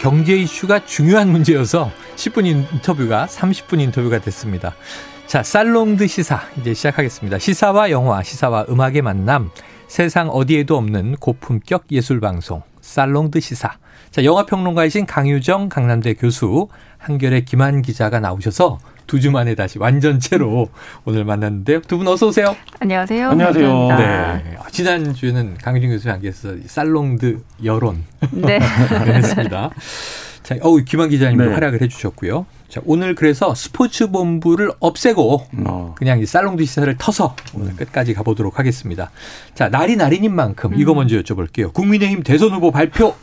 경제 이슈가 중요한 문제여서 10분 인터뷰가 30분 인터뷰가 됐습니다. 자, 살롱드 시사 이제 시작하겠습니다. 시사와 영화, 시사와 음악의 만남, 세상 어디에도 없는 고품격 예술 방송 살롱드 시사. 자, 영화 평론가이신 강유정 강남대 교수, 한결의 김한 기자가 나오셔서 두 주 만에 다시 완전체로 오늘 만났는데요. 두 분 어서 오세요. 안녕하세요. 안녕하세요. 감사합니다. 네. 지난주에는 강유정 교수와 함께해서 살롱드 여론 네. 했습니다. 자, 어우, 김한 기자님도 네. 활약을 해주셨고요. 자, 오늘 그래서 스포츠 본부를 없애고 어. 그냥 이 살롱드 시사를 터서 오늘 끝까지 가보도록 하겠습니다. 자, 날이 날이인 만큼 이거 먼저 여쭤볼게요. 국민의힘 대선 후보 발표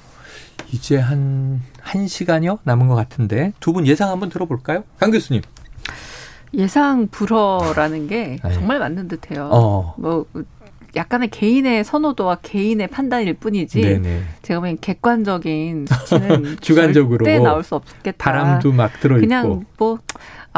이제 한, 한 시간여 남은 것 같은데 두 분 예상 한번 들어볼까요? 강 교수님. 예상 불허라는 게 네. 정말 맞는 듯해요. 어. 뭐 약간의 개인의 선호도와 개인의 판단일 뿐이지 네네. 제가 보기엔 객관적인 수치는 주관적으로 절대 나올 수 없겠다. 바람도 막 들어 있고. 그냥 뭐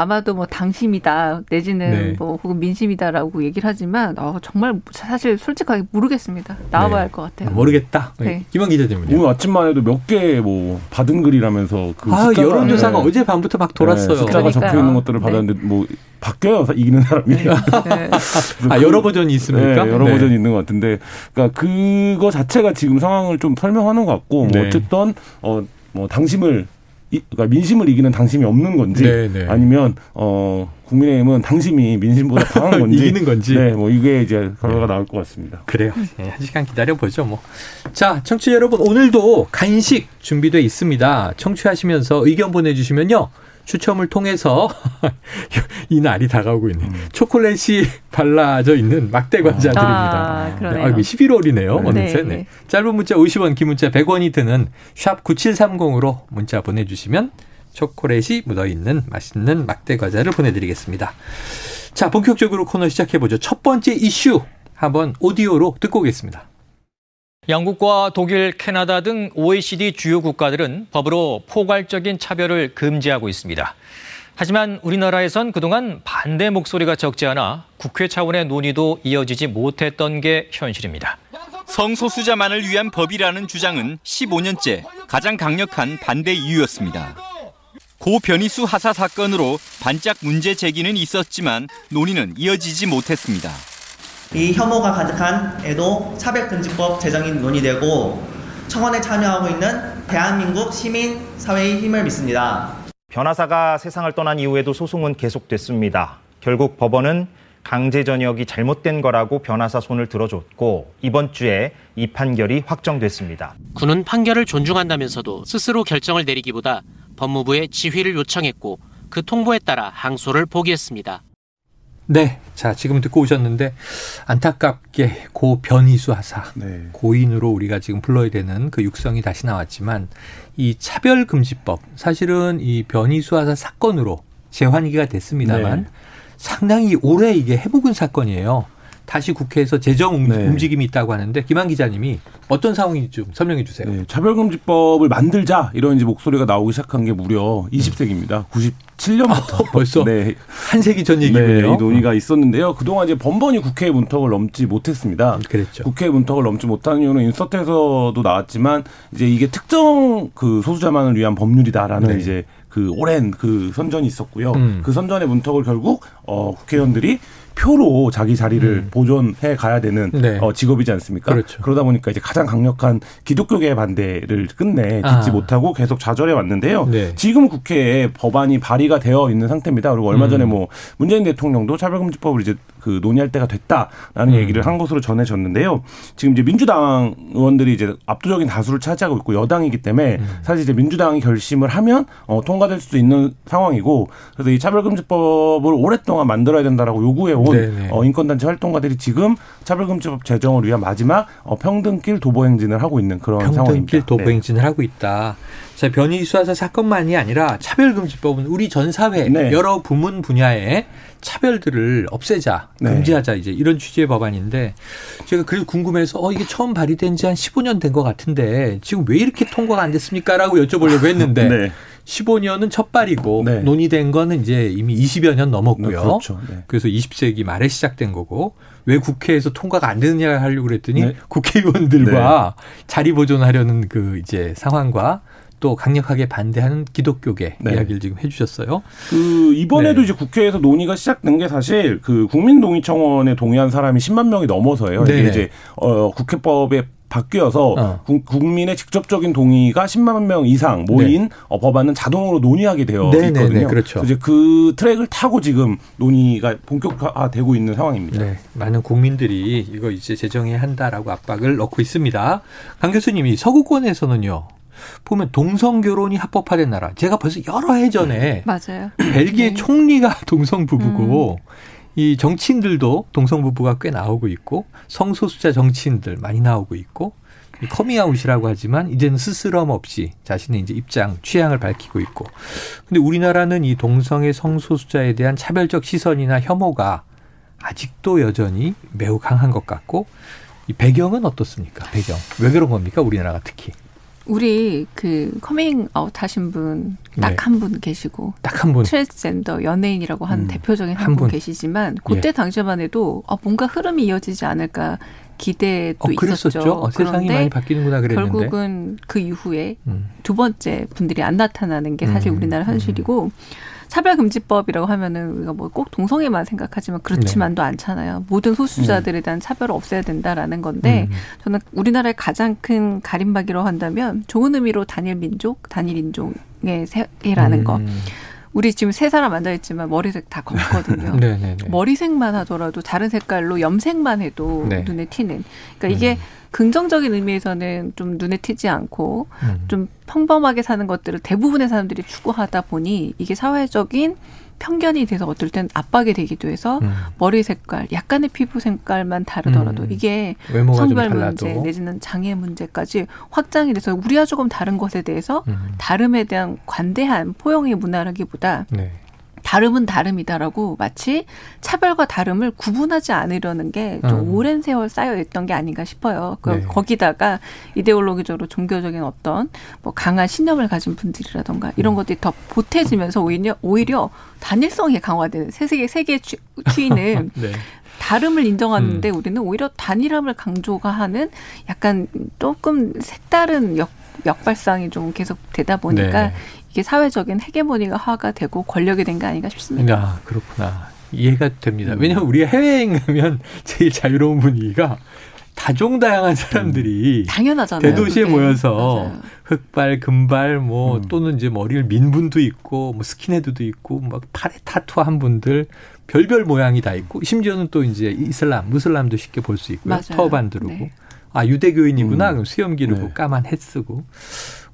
아마도 뭐 당심이다 내지는 네. 뭐 혹은 민심이다라고 얘기를 하지만 어, 정말 사실 솔직하게 모르겠습니다. 나와봐야 네. 할것 같아요. 모르겠다. 네. 김한 기자님은요? 오늘 아침만 해도 몇 개 뭐 받은 글이라면서 그 아, 여론조사가 네. 어제 밤부터 막 돌았어요. 네, 숫자가. 적혀 있는 것들을 네. 받았는데 뭐 바뀌어요 이기는 사람이. 네. 아, 여러 버전이 있습니까? 네, 여러 네. 버전이 있는 것 같은데, 그러니까 그거 자체가 지금 상황을 좀 설명하는 것 같고, 뭐 네. 어쨌든 어 뭐 당심을 이- 그러니까 민심을 이기는 당심이 없는 건지, 네, 네. 아니면 어 국민의힘은 당심이 민심보다 강한 건지, 이기는 건지. 네, 뭐 이게 이제 결과가 나올 것 같습니다. 그래요. 네, 한 시간 기다려 보죠, 뭐. 자, 청취자 여러분, 오늘도 간식 준비되어 있습니다. 청취하시면서 의견 보내주시면요. 추첨을 통해서 이 날이 다가오고 있네. 음. 초콜릿이 발라져 있는 막대 과자 드립니다. 아, 그러네요. 아, 이거 11월이네요. 네. 어느새. 네, 네. 네. 짧은 문자 50원, 긴 문자 100원이 드는 샵 9730으로 문자 보내주시면 초콜릿이 묻어있는 맛있는 막대 과자를 보내드리겠습니다. 자, 본격적으로 코너 시작해보죠. 첫 번째 이슈 한번 오디오로 듣고 오겠습니다. 영국과 독일, 캐나다 등 OECD 주요 국가들은 법으로 포괄적인 차별을 금지하고 있습니다. 하지만 우리나라에선 그동안 반대 목소리가 적지 않아 국회 차원의 논의도 이어지지 못했던 게 현실입니다. 성소수자만을 위한 법이라는 주장은 15년째 가장 강력한 반대 이유였습니다. 고 변희수 하사 사건으로 반짝 문제 제기는 있었지만 논의는 이어지지 못했습니다. 이 혐오가 가득한 애도 차별금지법 제정이 논의되고 청원에 참여하고 있는 대한민국 시민 사회의 힘을 믿습니다. 변호사가 세상을 떠난 이후에도 소송은 계속됐습니다. 결국 법원은 강제 전역이 잘못된 거라고 변호사 손을 들어줬고 이번 주에 이 판결이 확정됐습니다. 군은 판결을 존중한다면서도 스스로 결정을 내리기보다 법무부에 지휘를 요청했고 그 통보에 따라 항소를 포기했습니다. 네. 자, 지금 듣고 오셨는데 안타깝게 고 변희수 하사 네. 고인으로 우리가 지금 불러야 되는 그 육성이 다시 나왔지만 이 차별 금지법 사실은 이 변희수 하사 사건으로 재환기가 됐습니다만 네. 상당히 오래 이게 해묵은 사건이에요. 다시 국회에서 재정 움- 네. 움직임이 있다고 하는데 김한 기자님이 어떤 상황인지 좀 설명해 주세요. 네, 차별금지법을 만들자 이런 이제 목소리가 나오기 시작한 게 무려 20세기입니다. 97년부터 아, 벌써 네, 한 세기 전 네, 얘기군요. 이 논의가 있었는데요. 그동안 이제 번번이 국회 문턱을 넘지 못했습니다. 그랬죠. 국회 문턱을 넘지 못하는 이유는 인서트에서도 나왔지만 이제 이게 특정 그 소수자만을 위한 법률이다라는 네. 이제 그 오랜 그 선전이 있었고요. 음. 그 선전의 문턱을 결국 어 국회의원들이 표로 자기 자리를 보존해 가야 되는 네. 어, 직업이지 않습니까? 그렇죠. 그러다 보니까 이제 가장 강력한 기독교계의 반대를 끝내 듣지 아. 못하고 계속 좌절해 왔는데요. 네. 지금 국회에 법안이 발의가 되어 있는 상태입니다. 그리고 얼마 음. 전에 뭐 문재인 대통령도 차별금지법을 이제 그 논의할 때가 됐다라는 음. 얘기를 한 것으로 전해졌는데요. 지금 이제 민주당 의원들이 이제 압도적인 다수를 차지하고 있고 여당이기 때문에 음. 사실 이제 민주당이 결심을 하면 어, 통과될 수도 있는 상황이고 그래서 이 차별금지법을 오랫동안 만들어야 된다라고 요구해 온 네네. 어, 인권단체 활동가들이 지금 차별금지법 제정을 위한 마지막 어, 평등길 도보행진을 하고 있는 그런 상황입니다. 평등길 네. 도보행진을 하고 있다. 자, 변희 수하사 사건만이 아니라 차별금지법은 우리 전 사회 네. 여러 부문 분야의 차별들을 없애자, 네. 금지하자 이제 이런 취지의 법안인데 제가 그래서 궁금해서 어 이게 처음 발의된 지 한 15년 된 것 같은데 지금 왜 이렇게 통과가 안 됐습니까라고 여쭤보려고 했는데 네. 15년은 첫 발이고 네. 논의된 거는 이제 이미 20여 년 넘었고요. 네, 그렇죠. 네. 그래서 20세기 말에 시작된 거고 왜 국회에서 통과가 안 되느냐 하려고 그랬더니 네. 국회의원들과 자리 보존하려는 그 이제 상황과 또 강력하게 반대하는 기독교계 네. 이야기를 지금 해주셨어요. 그 이번에도 네. 이제 국회에서 논의가 시작된 게 사실 그 국민동의청원에 동의한 사람이 10만 명이 넘어서요. 네네. 이게 이제 어 국회법에 바뀌어서 어. 국- 국민의 직접적인 동의가 10만 명 이상 모인 어, 법안은 자동으로 논의하게 되어 네네네, 있거든요. 그렇죠. 그래서 이제 그 트랙을 타고 지금 논의가 본격화되고 있는 상황입니다. 네, 많은 국민들이 이거 이제 제정해야 한다라고 압박을 넣고 있습니다. 강 교수님이 서구권에서는요. 보면 동성 결혼이 합법화된 나라. 제가 벌써 여러 해 전에 맞아요. 벨기에 네. 총리가 동성 부부고 이 정치인들도 동성 부부가 꽤 나오고 있고 성소수자 정치인들 많이 나오고 있고 이 커밍아웃이라고 하지만 이제는 스스럼 없이 자신의 이제 입장 취향을 밝히고 있고 근데 우리나라는 이 동성애 성소수자에 대한 차별적 시선이나 혐오가 아직도 여전히 매우 강한 것 같고 이 배경은 어떻습니까? 배경 왜 그런 겁니까? 우리나라가 특히 우리 그 커밍 아웃 하신 분 딱 네. 한 분 계시고 딱 한 분 트랜스젠더 연예인이라고 하는 음, 대표적인 한한분 분. 계시지만 그때 예. 당시만 해도 아, 뭔가 흐름이 이어지지 않을까 기대도 어. 있었죠. 어, 세상이 많이 그런데 바뀌는구나 그랬는데 결국은 그 이후에 음. 두 번째 분들이 안 나타나는 게 사실 음, 우리나라 현실이고 차별금지법이라고 하면은 우리가 뭐 꼭 동성애만 생각하지만 그렇지만도 않잖아요. 모든 소수자들에 대한 차별을 없애야 된다라는 건데 음. 저는 우리나라의 가장 큰 가림막이라고 한다면 좋은 의미로 단일 민족, 단일 인종의 세계라는 거. 음. 우리 지금 세 사람 앉아 있지만 머리색 다 검거든요. 네네네. 머리색만 하더라도 다른 색깔로 염색만 해도 네. 눈에 튀는. 그러니까 이게 긍정적인 의미에서는 좀 눈에 튀지 않고 음. 좀 평범하게 사는 것들을 대부분의 사람들이 추구하다 보니 이게 사회적인 편견이 돼서 어떨 땐 압박이 되기도 해서 음. 머리 색깔, 약간의 피부 색깔만 다르더라도 음. 이게 성별 문제 내지는 장애 문제까지 확장이 돼서 우리와 조금 다른 것에 대해서 음. 다름에 대한 관대한 포용의 문화라기보다 네. 다름은 다름이다라고 마치 차별과 다름을 구분하지 않으려는 게좀 음. 오랜 세월 쌓여 있던 게 아닌가 싶어요. 그 네. 거기다가 이데올로기적으로 종교적인 어떤 뭐 강한 신념을 가진 분들이라던가 이런 것들이 더 보태지면서 오히려 오히려 단일성이 강화되는 세계 세계 추- 추이는 네. 다름을 인정하는데 우리는 오히려 단일함을 강조가 하는 약간 조금 색다른 역, 역발상이 좀 계속 되다 보니까 네. 이게 사회적인 헤게모니화가 되고 권력이 된 게 아닌가 싶습니다. 아, 그렇구나. 이해가 됩니다. 음. 왜냐하면 우리가 해외여행 가면 제일 자유로운 분위기가 다종다양한 사람들이 당연하잖아요. 대도시에 그게. 모여서 맞아요. 흑발, 금발, 뭐 음. 또는 이제 머리를 민 분도 있고, 뭐 스킨헤드도 있고, 막 팔에 타투 한 분들 별별 모양이 다 있고, 심지어는 또 이제 이슬람, 무슬람도 쉽게 볼 수 있고요. 맞아요. 터반 두르고. 네. 아 유대교인이구나. 음. 그럼 수염 기르고 네. 까만 햇 쓰고.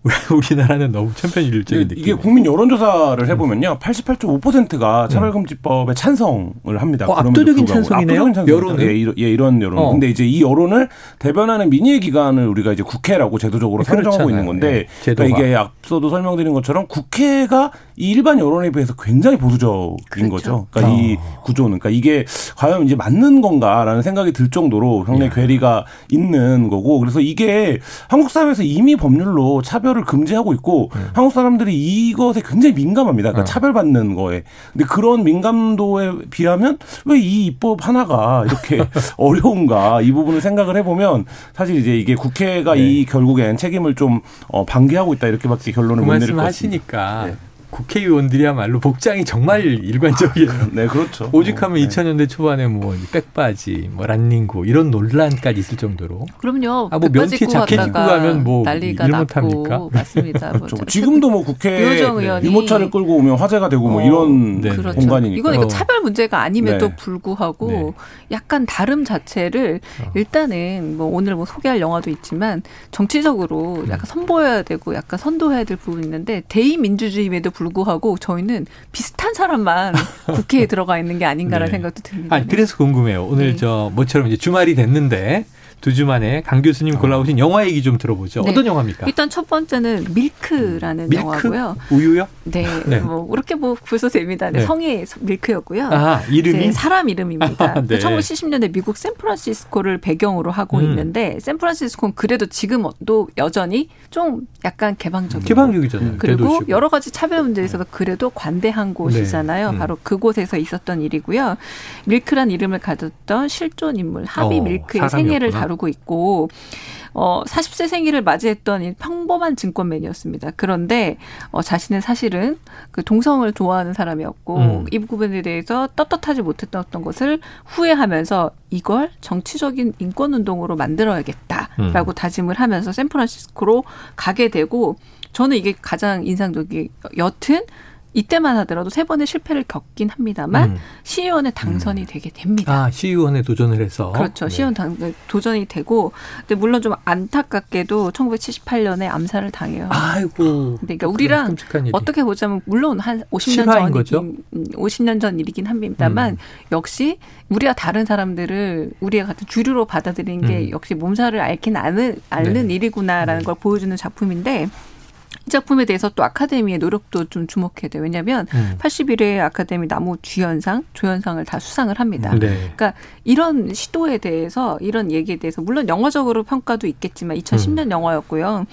우리- 우리나라는 너무 천편일률적인 느낌. 이게 국민 여론조사를 해보면요, 88.5%가 차별금지법에 찬성을 합니다. 어, 압도적인. 찬성이네요? 압도적인 찬성. 여론은? 예, 이런, 예, 이런 여론. 어. 근데 이제 이 여론을 대변하는 민의의 기관을 우리가 이제 국회라고 제도적으로 상정하고 그렇잖아요. 있는 건데, 예. 그러니까 이게 앞서도 설명드린 것처럼 국회가 이 일반 여론에 비해서 굉장히 보수적인 그렇죠. 거죠. 그러니까 이 어. 구조는. 그러니까 이게 과연 이제 맞는 건가라는 생각이 들 정도로 상당히 야. 괴리가 있는 거고, 그래서 이게 한국 사회에서 이미 법률로 차별 을 금지하고 있고, 한국 사람들이 이것에 굉장히 민감합니다. 그러니까 어. 차별받는 거에. 근데 그런 민감도에 비하면 왜 이 입법 하나가 이렇게 어려운가 이 부분을 생각을 해보면 사실 이제 이게 국회가 네. 이 결국엔 책임을 좀 어, 방기하고 있다 이렇게밖에 결론을 그 못 내릴 것 같습니다. 하시니까 네. 국회의원들이야말로 복장이 정말 일관적이에요. 네, 그렇죠. 오죽하면 네. 2000년대 초반에 뭐 백바지, 뭐 란닝구 이런 논란까지 있을 정도로. 그럼요. 아, 뭐 입고 자켓 입고 가면 뭐 난리가 못합니까? 맞습니다. 뭐 그렇죠. 저- 지금도 뭐 국회 유호정 의원이- 유모차를 끌고 오면 화제가 되고 뭐 어, 이런 네. 그렇죠. 공간이니까. 이건 그러니까 어. 차별 문제가 아님에도 네. 불구하고 네. 약간 다름 자체를 어. 일단은 뭐 오늘 뭐 소개할 영화도 있지만 정치적으로 음. 약간 선보여야 되고 약간 선도해야 될 부분이 있는데 대의민주주의임에도 불구하고 저희는 비슷한 사람만 국회에 들어가 있는 게 아닌가라는 네. 생각도 듭니다. 아니, 그래서 궁금해요. 오늘 네. 저 모처럼 이제 주말이 됐는데 두 주 만에 강 교수님 골라오신 영화 얘기 좀 들어보죠. 네. 어떤 영화입니까? 일단 첫 번째는 밀크라는 밀크? 영화고요. 우유요? 네, 네. 뭐 그렇게 뭐 벌써 됩니다. 네, 네. 성이 밀크였고요. 아, 이름이? 사람 이름입니다. 아, 네. 1970년대 미국 샌프란시스코를 배경으로 하고 음. 있는데 샌프란시스코는 그래도 지금도 여전히 좀 약간 개방적이고 개방적이잖아요. 그리고 대도시고. 여러 가지 차별 문제에 있어서 그래도 관대한 곳이잖아요. 네. 음. 바로 그곳에서 있었던 일이고요. 밀크란 이름을 가졌던 실존 인물 하비 어, 밀크의. 생애를 다 루고 있고 어 40세 생일을 맞이했던 이 평범한 증권맨이었습니다. 그런데 어 자신은 사실은 그 동성을 좋아하는 사람이었고 음. 이 부분에 대해서 떳떳하지 못했던 어떤 것을 후회하면서 이걸 정치적인 인권 운동으로 만들어야겠다라고 음. 다짐을 하면서 샌프란시스코로 가게 되고 저는 이게 가장 인상적이 여튼 이때만 하더라도 세 번의 실패를 겪긴 합니다만 음. 시의원에 당선이 되게 됩니다. 아, 시의원에 도전을 해서. 그렇죠. 네. 시의원 당 도전이 되고, 근데 물론 좀 안타깝게도 1978년에 암살을 당해요. 아이고. 그러니까 우리랑. 어떻게 보자면 물론 한 50년 실화인 거죠? 전이긴 음, 50년 전 일이긴 합니다만 음. 역시 우리가 다른 사람들을 우리가 같은 주류로 받아들이는 게 음. 역시 몸살을 앓긴 앓는, 앓는 네. 일이구나라는 네. 걸 보여주는 작품인데 이 작품에 대해서 또 아카데미의 노력도 좀 주목해야 돼요. 왜냐하면 음. 81회 아카데미 나무 주연상, 조연상을 다 수상을 합니다. 네. 그러니까 이런 시도에 대해서 이런 얘기에 대해서 물론 영화적으로 평가도 있겠지만 2010년 음. 영화였고요.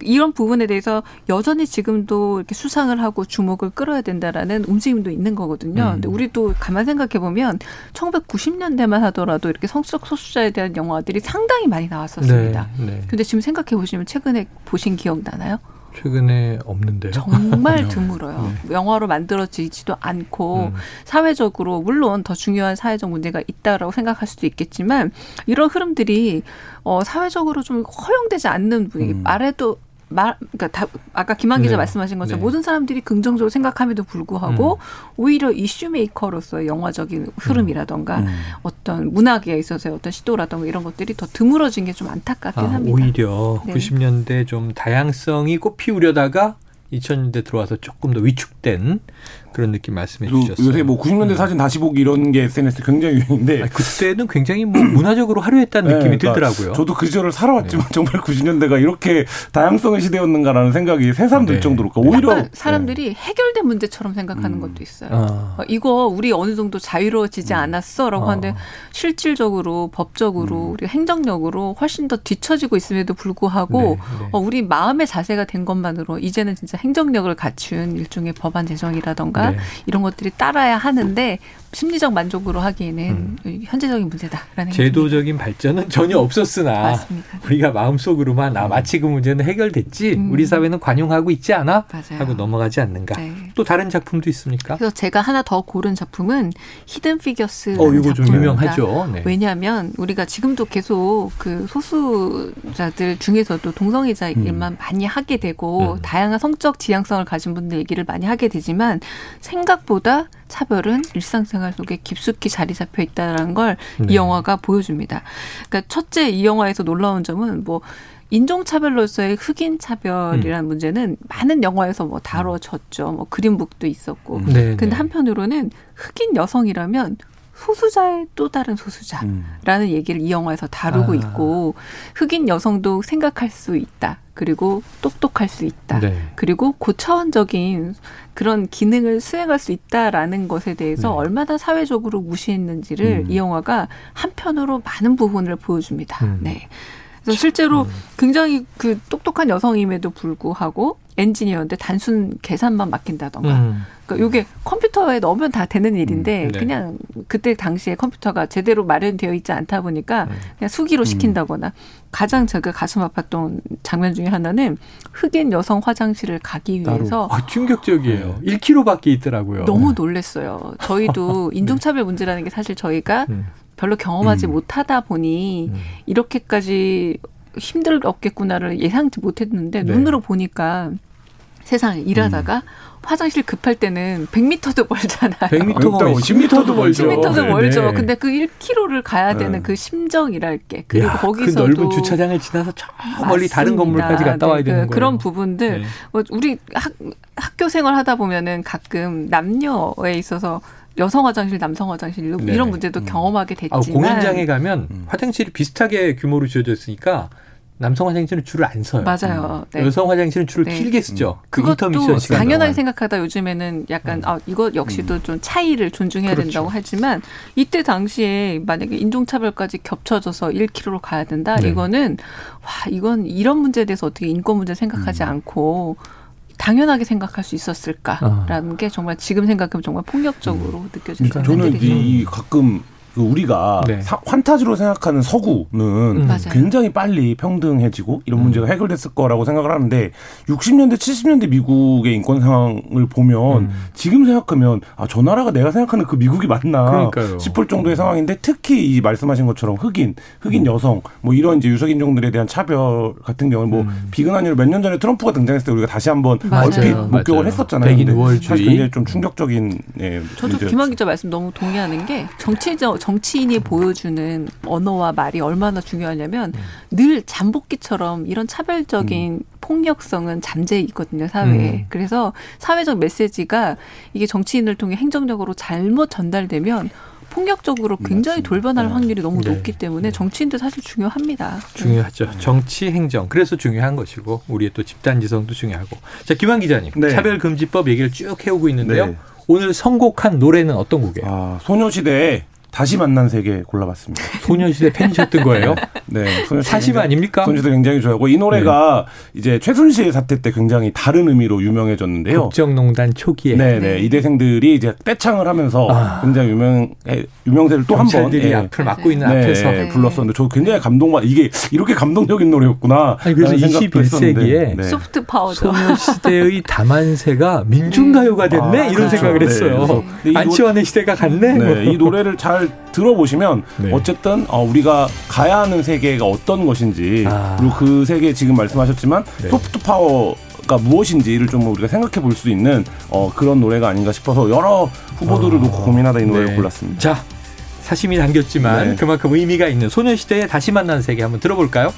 이런 부분에 대해서 여전히 지금도 이렇게 수상을 하고 주목을 끌어야 된다라는 움직임도 있는 거거든요. 음. 근데 우리도 가만 생각해 보면 1990년대만 하더라도 이렇게 성적 소수자에 대한 영화들이 상당히 많이 나왔었습니다. 네. 네. 근데 지금 생각해 보시면 최근에 보신 기억 나나요? 최근에 없는데요. 정말 드물어요. 영화로 만들어지지도 않고 네. 음. 사회적으로 물론 더 중요한 사회적 문제가 있다라고 생각할 수도 있겠지만 이런 흐름들이 어 사회적으로 좀 허용되지 않는 분위기 음. 말해도 말 그러니까 다 아까 김한 기자 네. 말씀하신 것처럼 네. 모든 사람들이 긍정적으로 생각함에도 불구하고 음. 오히려 이슈 메이커로서의 영화적인 흐름이라던가 음. 어떤 문학에 있어서의 어떤 시도라던가 이런 것들이 더 드물어진 게 좀 안타깝긴 아, 합니다. 오히려 네. 90년대 좀 다양성이 꽃피우려다가 2000년대 들어와서 조금 더 위축된 그런 느낌 말씀해 주셨어요. 요새 뭐 90년대 사진 다시 보기 이런 게 SNS 굉장히 유행인데 아니, 그때는 굉장히 뭐 문화적으로 화려했다는 네, 느낌이 그러니까 들더라고요. 저도 그 시절을 살아왔지만 정말 90년대가 이렇게 다양성의 시대였는가라는 생각이 새삼 들 네. 정도로 그러니까 오히려 약간 사람들이 해결된 문제처럼 생각하는 음. 것도 있어요. 아. 어, 이거 우리 어느 정도 자유로워지지 않았어라고 어. 하는데 실질적으로 법적으로 우리 행정력으로 훨씬 더 뒤처지고 있음에도 불구하고 네, 네. 어, 우리 마음의 자세가 된 것만으로 이제는 진짜 행정력을 갖춘 일종의 법안 제정이라던가 네. 이런 것들이 따라야 하는데 심리적 만족으로 하기에는 음. 현재적인 문제다라는 제도적인 발전은 전혀 없었으나 맞습니다. 우리가 마음속으로만 아 마치 그 문제는 해결됐지 음. 우리 사회는 관용하고 있지 않아 맞아요. 하고 넘어가지 않는가. 네. 또 다른 작품도 있습니까? 그래서 제가 하나 더 고른 작품은 히든 피겨스. 어 이거 좀 유명하죠. 네. 왜냐하면 우리가 지금도 계속 그 소수자들 중에서도 동성애자 얘기만 많이 하게 되고 음. 다양한 성적 지향성을 가진 분들 얘기를 많이 하게 되지만 생각보다 차별은 일상생활 속에 깊숙이 자리 잡혀 있다는 걸 이 네. 영화가 보여줍니다. 그러니까 첫째 이 영화에서 놀라운 점은 뭐 인종차별로서의 흑인 차별이라는 음. 문제는 많은 영화에서 뭐 다뤄졌죠. 뭐 그린북도 있었고. 음. 네, 근데 네. 한편으로는 흑인 여성이라면 소수자의 또 다른 소수자라는 음. 얘기를 이 영화에서 다루고 아. 있고 흑인 여성도 생각할 수 있다. 그리고 똑똑할 수 있다. 네. 그리고 고차원적인 그런 기능을 수행할 수 있다라는 것에 대해서 네. 얼마나 사회적으로 무시했는지를 음. 이 영화가 한편으로 많은 부분을 보여줍니다. 음. 네. 그래서 실제로 굉장히 그 똑똑한 여성임에도 불구하고 엔지니어인데 단순 계산만 맡긴다던가. 음. 그러니까 이게 컴퓨터에 넣으면 다 되는 일인데 음, 네. 그냥 그때 당시에 컴퓨터가 제대로 마련되어 있지 않다 보니까 음. 그냥 수기로 시킨다거나 가장 제가 가슴 아팠던 장면 중에 하나는 흑인 여성 화장실을 가기 위해서 아, 충격적이에요. 1km밖에 있더라고요. 너무 놀랬어요. 저희도 인종차별 문제라는 게 사실 저희가 음. 별로 경험하지 음. 못하다 보니 음. 이렇게까지 힘들었겠구나를 예상치 못했는데 네. 눈으로 보니까 세상에 일하다가 화장실 급할 때는 100m도 멀잖아요. 100m가 일단 10m도 멀죠. 10m도 네, 멀죠. 네. 근데 그 1km를 가야 되는 네. 그 심정이랄게. 그리고 야, 거기서도 그 넓은 주차장을 지나서 저 멀리 다른 맞습니다. 건물까지 갔다 와야 네, 되는 그 거예요. 그런 부분들 네. 뭐 우리 학, 학교 생활 하다 보면은 가끔 남녀에 있어서 여성 화장실, 남성 화장실 이런 네. 이런 문제도 경험하게 아, 됐지만 공연장에 가면 음. 화장실이 비슷하게 규모로 지어져 있으니까 남성 화장실은 줄을 안 서요. 맞아요. 네. 여성 화장실은 줄을 네. 길게 쓰죠. 그 인터미션 그것도 당연하게. 생각하다 요즘에는 약간 아 이거 역시도 좀 차이를 존중해야 그렇죠. 된다고 하지만 이때 당시에 만약에 인종차별까지 겹쳐져서 1km로 가야 된다 네. 이거는 와 이건 이런 문제에 대해서 어떻게 인권 문제 생각하지 음. 않고 당연하게 생각할 수 있었을까라는 아. 게 정말 지금 생각하면 정말 폭력적으로 느껴지는 그러니까 저는. 이 가끔 그 우리가 네. 사- 환타지로 생각하는 서구는 음. 맞아요. 굉장히 빨리 평등해지고 이런 음. 문제가 해결됐을 거라고 생각을 하는데 60년대 70년대 미국의 인권 상황을 보면 음. 지금 생각하면 아 저 나라가 내가 생각하는 그 미국이 맞나 그러니까요. 싶을 정도의 상황인데 특히 이 말씀하신 것처럼 흑인, 흑인 여성 뭐 이런 이제 유색 인종들에 대한 차별 같은 경우는 뭐 음. 비근한이로 몇년 전에 트럼프가 등장했을 때 우리가 다시 한번 맞아요. 얼핏 맞아요. 목격을 했었잖아요. 백인 근데 우월주의. 사실 굉장히 좀 충격적인 예, 저도 문제였죠. 김한 기자 말씀 너무 동의하는 게 정치 정치인이 보여주는 언어와 말이 얼마나 중요하냐면 늘 잠복기처럼 이런 차별적인 폭력성은 잠재해 있거든요 사회에. 음. 그래서 사회적 메시지가 이게 정치인을 통해 행정적으로 잘못 전달되면 폭력적으로 굉장히 맞습니다. 돌변할 네. 확률이 너무 네. 높기 때문에 정치인도 사실 중요합니다. 중요하죠. 정치 행정. 그래서 중요한 것이고 우리의 또 집단 지성도 중요하고. 자, 김한 기자님. 네. 차별 금지법 얘기를 쭉 해오고 있는데요. 네. 오늘 선곡한 노래는 어떤 곡이에요? 아, 소녀시대의 다시 만난 세계 골라봤습니다. 소녀시대 팬이셨던 거예요? 네, 사심 아닙니까? 네. 소녀시대 굉장히 좋아하고 이 노래가 이제 최순실 사태 때 굉장히 다른 의미로 유명해졌는데요. 국정농단 초기에 네, 네. 네. 이대생들이 이제 떼창을 하면서 아. 굉장히 유명 유명세를 또 한번 경찰들이 예, 앞을 막고 있는 네, 앞에서 네, 불렀었는데 저 굉장히 감동받 이게 이렇게 감동적인 노래였구나. 아니, 그래서 라는 생각도 21세기에 했었는데, 네. 소프트 파워죠. 소녀시대의 다만세가 민중가요가 됐네 아, 이런 그렇죠. 생각을 네, 했어요. 노- 안치환의 시대가 갔네. 네, 이 노래를 잘 들어보시면 네. 어쨌든 어, 우리가 가야 하는 세계가 어떤 것인지 아. 그리고 그 세계 지금 말씀하셨지만 네. 소프트 파워 가 무엇인지를 좀 우리가 생각해 볼 수 있는 어, 그런 노래가 아닌가 싶어서 여러 후보들을 아. 놓고 고민하다 이 노래를 네. 골랐습니다. 자, 사심이 담겼지만 네. 그만큼 의미가 있는 소녀시대의 다시 만난 세계 한번 들어볼까요?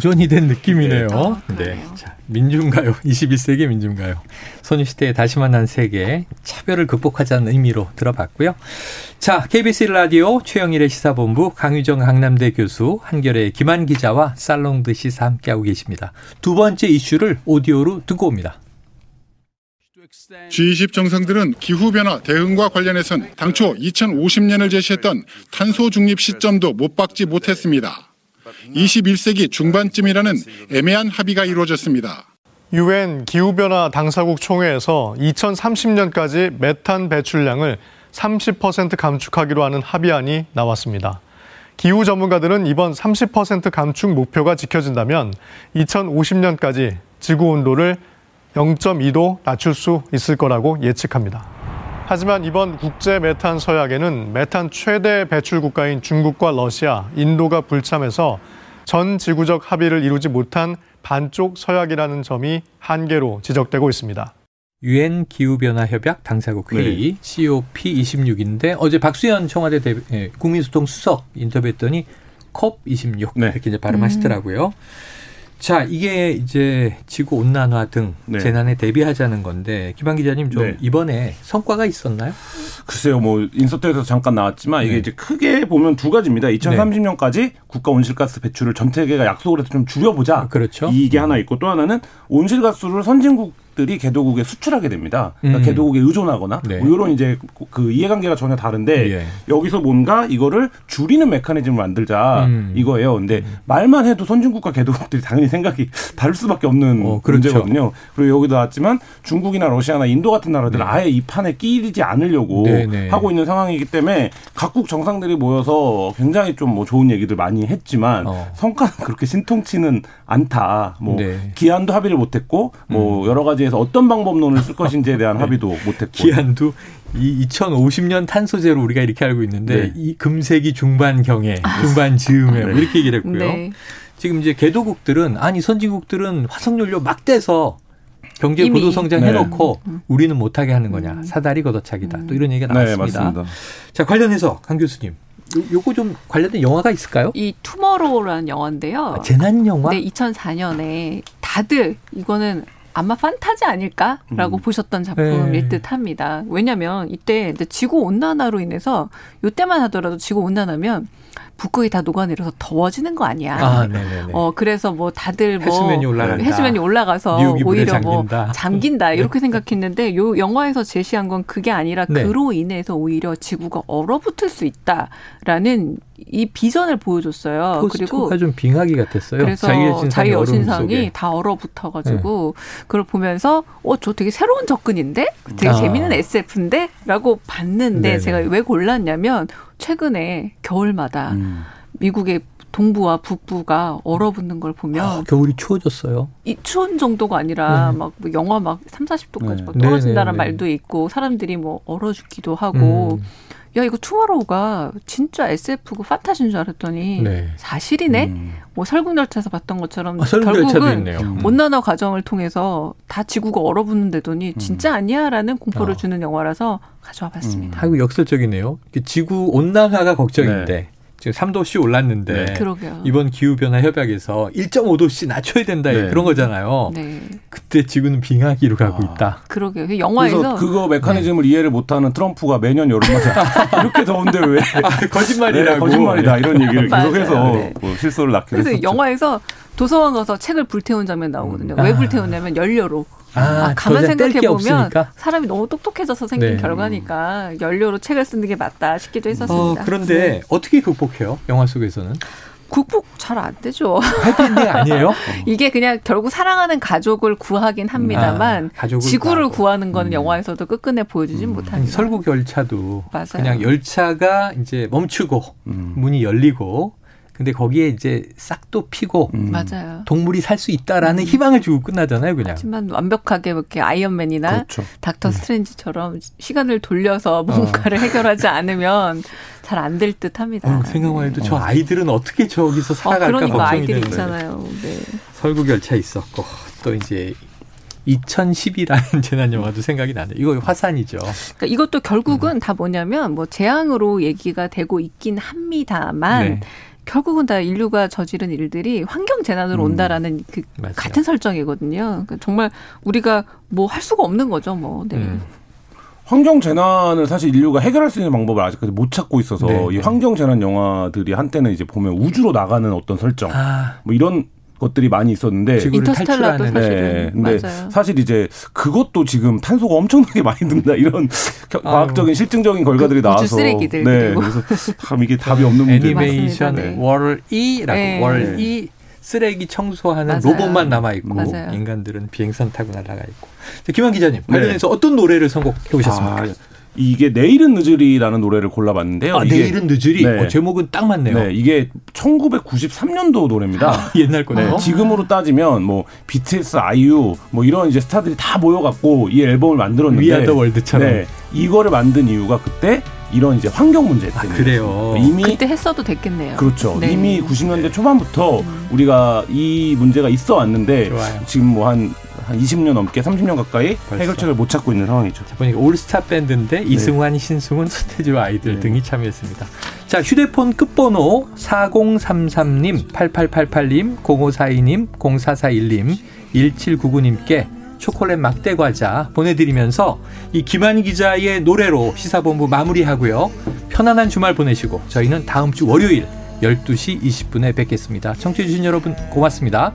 고전이 된 느낌이네요. 아, 네. 그러네요. 자, 민중가요. 21세기 민중가요. 소녀시대의 다시 만난 세계. 차별을 극복하자는 의미로 들어봤고요. 자, KBS 라디오 최영일의 시사본부 강유정 강남대 교수 한결의 김한 기자와 살롱드 시사 함께하고 계십니다. 두 번째 이슈를 오디오로 듣고 옵니다. G20 정상들은 기후변화 대응과 관련해선 당초 2050년을 제시했던 탄소 중립 시점도 못 박지 못했습니다. 21세기 중반쯤이라는 애매한 합의가 이루어졌습니다. 유엔 기후변화 당사국 총회에서 2030년까지 메탄 배출량을 30% 감축하기로 하는 합의안이 나왔습니다. 기후 전문가들은 이번 30% 감축 목표가 지켜진다면 2050년까지 지구 온도를 0.2도 낮출 수 있을 거라고 예측합니다. 하지만 이번 국제 메탄 서약에는 메탄 최대 배출 국가인 중국과 러시아, 인도가 불참해서 전 지구적 합의를 이루지 못한 반쪽 서약이라는 점이 한계로 지적되고 있습니다. 유엔 기후변화 협약 당사국 회의 COP26인데 어제 박수현 청와대 대, 예, 국민소통 수석 인터뷰했더니 COP26 네. 이렇게 이제 발음하시더라고요. 자, 이게 이제 지구 온난화 등 네. 재난에 대비하자는 건데 김한 기자님 좀 네. 이번에 성과가 있었나요? 글쎄요, 뭐 인서트에서 잠깐 나왔지만 이게 네. 이제 크게 보면 두 가지입니다. 2030년까지 국가 온실가스 배출을 전 세계가 약속을 해서 좀 줄여보자. 그렇죠. 이게 하나 있고 또 하나는 온실가스를 선진국 들이 개도국에 수출하게 됩니다. 그러니까 음. 개도국에 의존하거나 네. 뭐 이런 이제 그 이해관계가 전혀 다른데 예. 여기서 뭔가 이거를 줄이는 메커니즘을 만들자 음. 이거예요. 근데 말만 해도 선진국과 개도국들이 당연히 생각이 다를 수밖에 없는 어, 그렇죠. 문제거든요. 그리고 여기도 나왔지만 중국이나 러시아나 인도 같은 나라들은 아예 이 판에 끼리지 않으려고 네, 네. 하고 있는 상황이기 때문에 각국 정상들이 모여서 굉장히 좀 뭐 좋은 얘기들 많이 했지만 어. 성과는 그렇게 신통치는 않다. 뭐 네. 음. 기한도 합의를 못했고 뭐 여러 가지 에서 어떤 방법론을 쓸 것인지에 대한 합의도 못했고 네. 기한도 이 2050년 탄소제로 우리가 이렇게 알고 있는데 네. 이 금세기 중반 경에 중반 즈음에 뭐 이렇게 얘기를 했고요. 네. 지금 이제 개도국들은 아니 선진국들은 화석연료 막 떼서 경제 이미. 고도 성장 네. 해놓고 우리는 못하게 하는 거냐 사다리 걷어차기다 또 이런 얘기가 네, 나왔습니다. 맞습니다. 자 관련해서 강 교수님 요, 요거 좀 관련된 영화가 있을까요? 이 투머로우라는 영화인데요. 아, 재난 영화? 네, 2004년에 다들 이거는 아마 판타지 아닐까라고 음. 보셨던 작품일 네. 듯 합니다. 왜냐하면 이때 이제 지구 온난화로 인해서 이때만 하더라도 지구 온난화면 북극이 다 녹아내려서 더워지는 거 아니야. 아. 어 그래서 뭐 다들 뭐 해수면이 올라간다. 해수면이 올라가서 오히려 잠긴다. 뭐 잠긴다 이렇게 생각했는데 요 영화에서 제시한 건 그게 아니라 네. 그로 인해서 오히려 지구가 얼어붙을 수 있다라는 이 비전을 보여줬어요. 그리고 좀 빙하기 같았어요. 그래서 얼음 여신상이. 네. 다 얼어붙어가지고 그걸 보면서 어저 되게 새로운 접근인데 되게 아. 재미있는 SF인데라고 봤는데 네네. 제가 왜 골랐냐면 최근에 겨울마다 음. 미국의 동부와 북부가 얼어붙는 걸 보면 아, 겨울이 추워졌어요. 이 추운 정도가 아니라 네. 막뭐 영하 막 3, 40도까지 네. 막 떨어진다는 네, 네, 네. 말도 있고 사람들이 뭐 얼어 죽기도 하고 음. 야 이거 투마로우가 진짜 SF고 판타지인 줄 알았더니 네. 사실이네. 음. 뭐 설국열차에서 봤던 것처럼 아, 설국열차도 결국은 있네요. 음. 온난화 과정을 통해서 다 지구가 얼어붙는데더니 진짜 아니야라는 공포를 어. 주는 영화라서 가져와 봤습니다. 아이고 역설적이네요. 지구 온난화가 걱정인데 지금 3도씩 올랐는데 네. 그러게요. 이번 기후 변화 협약에서 1.5도씩 낮춰야 된다 네. 그런 거잖아요. 네, 그때 지구는 빙하기로 가고 아. 있다. 그러게요. 그 그래서 영화에서 그거 메커니즘을 이해를 못하는 트럼프가 매년 여름마다 이렇게 더운데 왜 거짓말이라고. 네, 거짓말이다 이런 얘기를. 계속해서 네. 뭐 실수를 낳기도 그래서 했었죠. 영화에서 도서관 가서 책을 불태운 장면 나오거든요. 음. 왜 아. 불태우냐면 연료로. 아, 아, 더 가만 생각해 보면. 사람이 너무 똑똑해져서 생긴 네. 결과니까 연료로 책을 쓰는 게 맞다 싶기도 어, 했었습니다. 그런데 네. 어떻게 극복해요? 영화 속에서는 극복 잘 안 되죠. 해피엔딩 아니에요? 이게 그냥 결국 사랑하는 가족을 구하긴 합니다만 아, 가족을 지구를 구하고. 구하는 거는 음. 영화에서도 끝끝내 보여주진 아니, 못합니다. 설국 열차도 맞아요. 그냥 열차가 이제 멈추고 음. 문이 열리고 근데 거기에 이제 싹도 피고 음. 맞아요. 동물이 살 수 있다라는 희망을 주고 끝나잖아요, 그냥. 하지만 완벽하게 이렇게 아이언맨이나 그렇죠. 닥터 스트레인지처럼 시간을 돌려서 뭔가를 해결하지 않으면 잘 안 될 듯합니다. 어, 생각만 해도 저 아이들은 어떻게 저기서 어, 살아갈까 그러니까 걱정이 아이들이 되는데. 있잖아요. 네. 설국 열차 있었고 또 이제 2010이라는 재난 영화도 생각이 나네요. 이거 화산이죠. 그러니까 이것도 결국은 다 뭐냐면 뭐 재앙으로 얘기가 되고 있긴 합니다만 네. 결국은 다 인류가 저지른 일들이 환경 재난으로 음. 온다라는 그 맞아요. 같은 설정이거든요. 그러니까 정말 우리가 뭐 할 수가 없는 거죠, 뭐. 네. 음. 환경 재난을 사실 인류가 해결할 수 있는 방법을 아직까지 못 찾고 있어서 네, 이 네. 환경 재난 영화들이 한때는 이제 보면 우주로 나가는 어떤 설정 아, 뭐 이런 것들이 많이 있었는데 인터스텔라도 사실은 네, 근데 맞아요. 사실 이제 그것도 지금 탄소가 엄청나게 많이 든다 이런 겨- 과학적인 실증적인 결과들이 그 나와서 쓰레기들 네. 그래서 참 이게 답이 없는 문제. 애니메이션 맞습니다. 네. 월이라고 네. 월이 쓰레기 청소하는 맞아요. 로봇만 남아 있고. 인간들은 비행선 타고 날아가 있고. 자, 김한 기자님 관련해서 어떤 노래를 선곡해 오셨습니까? 아, 이게 내일은 늦으리라는 노래를 골라봤는데요. 아, 이게- 내일은 늦으리. 네. 어, 제목은 딱 맞네요. 네, 이게 1993년도 노래입니다. 옛날 거네요. 네, 지금으로 따지면 뭐 BTS, 아이유 뭐 이런 이제 스타들이 다 모여갖고 이 앨범을 만들었는데 We Are the World처럼. 네, 이거를 만든 이유가 그때 이런 이제 환경 문제 아, 때문에 그래요. 이미 그때 했어도 됐겠네요. 그렇죠. 네. 이미 90년대 초반부터 우리가 이 문제가 있어 왔는데 좋아요. 지금 뭐 한 한 20년 넘게 30년 가까이 벌써. 해결책을 못 찾고 있는 상황이죠. 보니까 올스타 밴드인데 이승환, 신승훈, 서태지와 아이들 네. 등이 참여했습니다. 자, 휴대폰 끝번호 4033님, 8888님, 0542님, 0441님, 1799님께 초콜릿 막대 과자 보내드리면서 이 김한 기자의 노래로 시사본부 마무리하고요. 편안한 주말 보내시고 저희는 다음 주 월요일 12시 20분에 뵙겠습니다. 청취해주신 여러분 고맙습니다.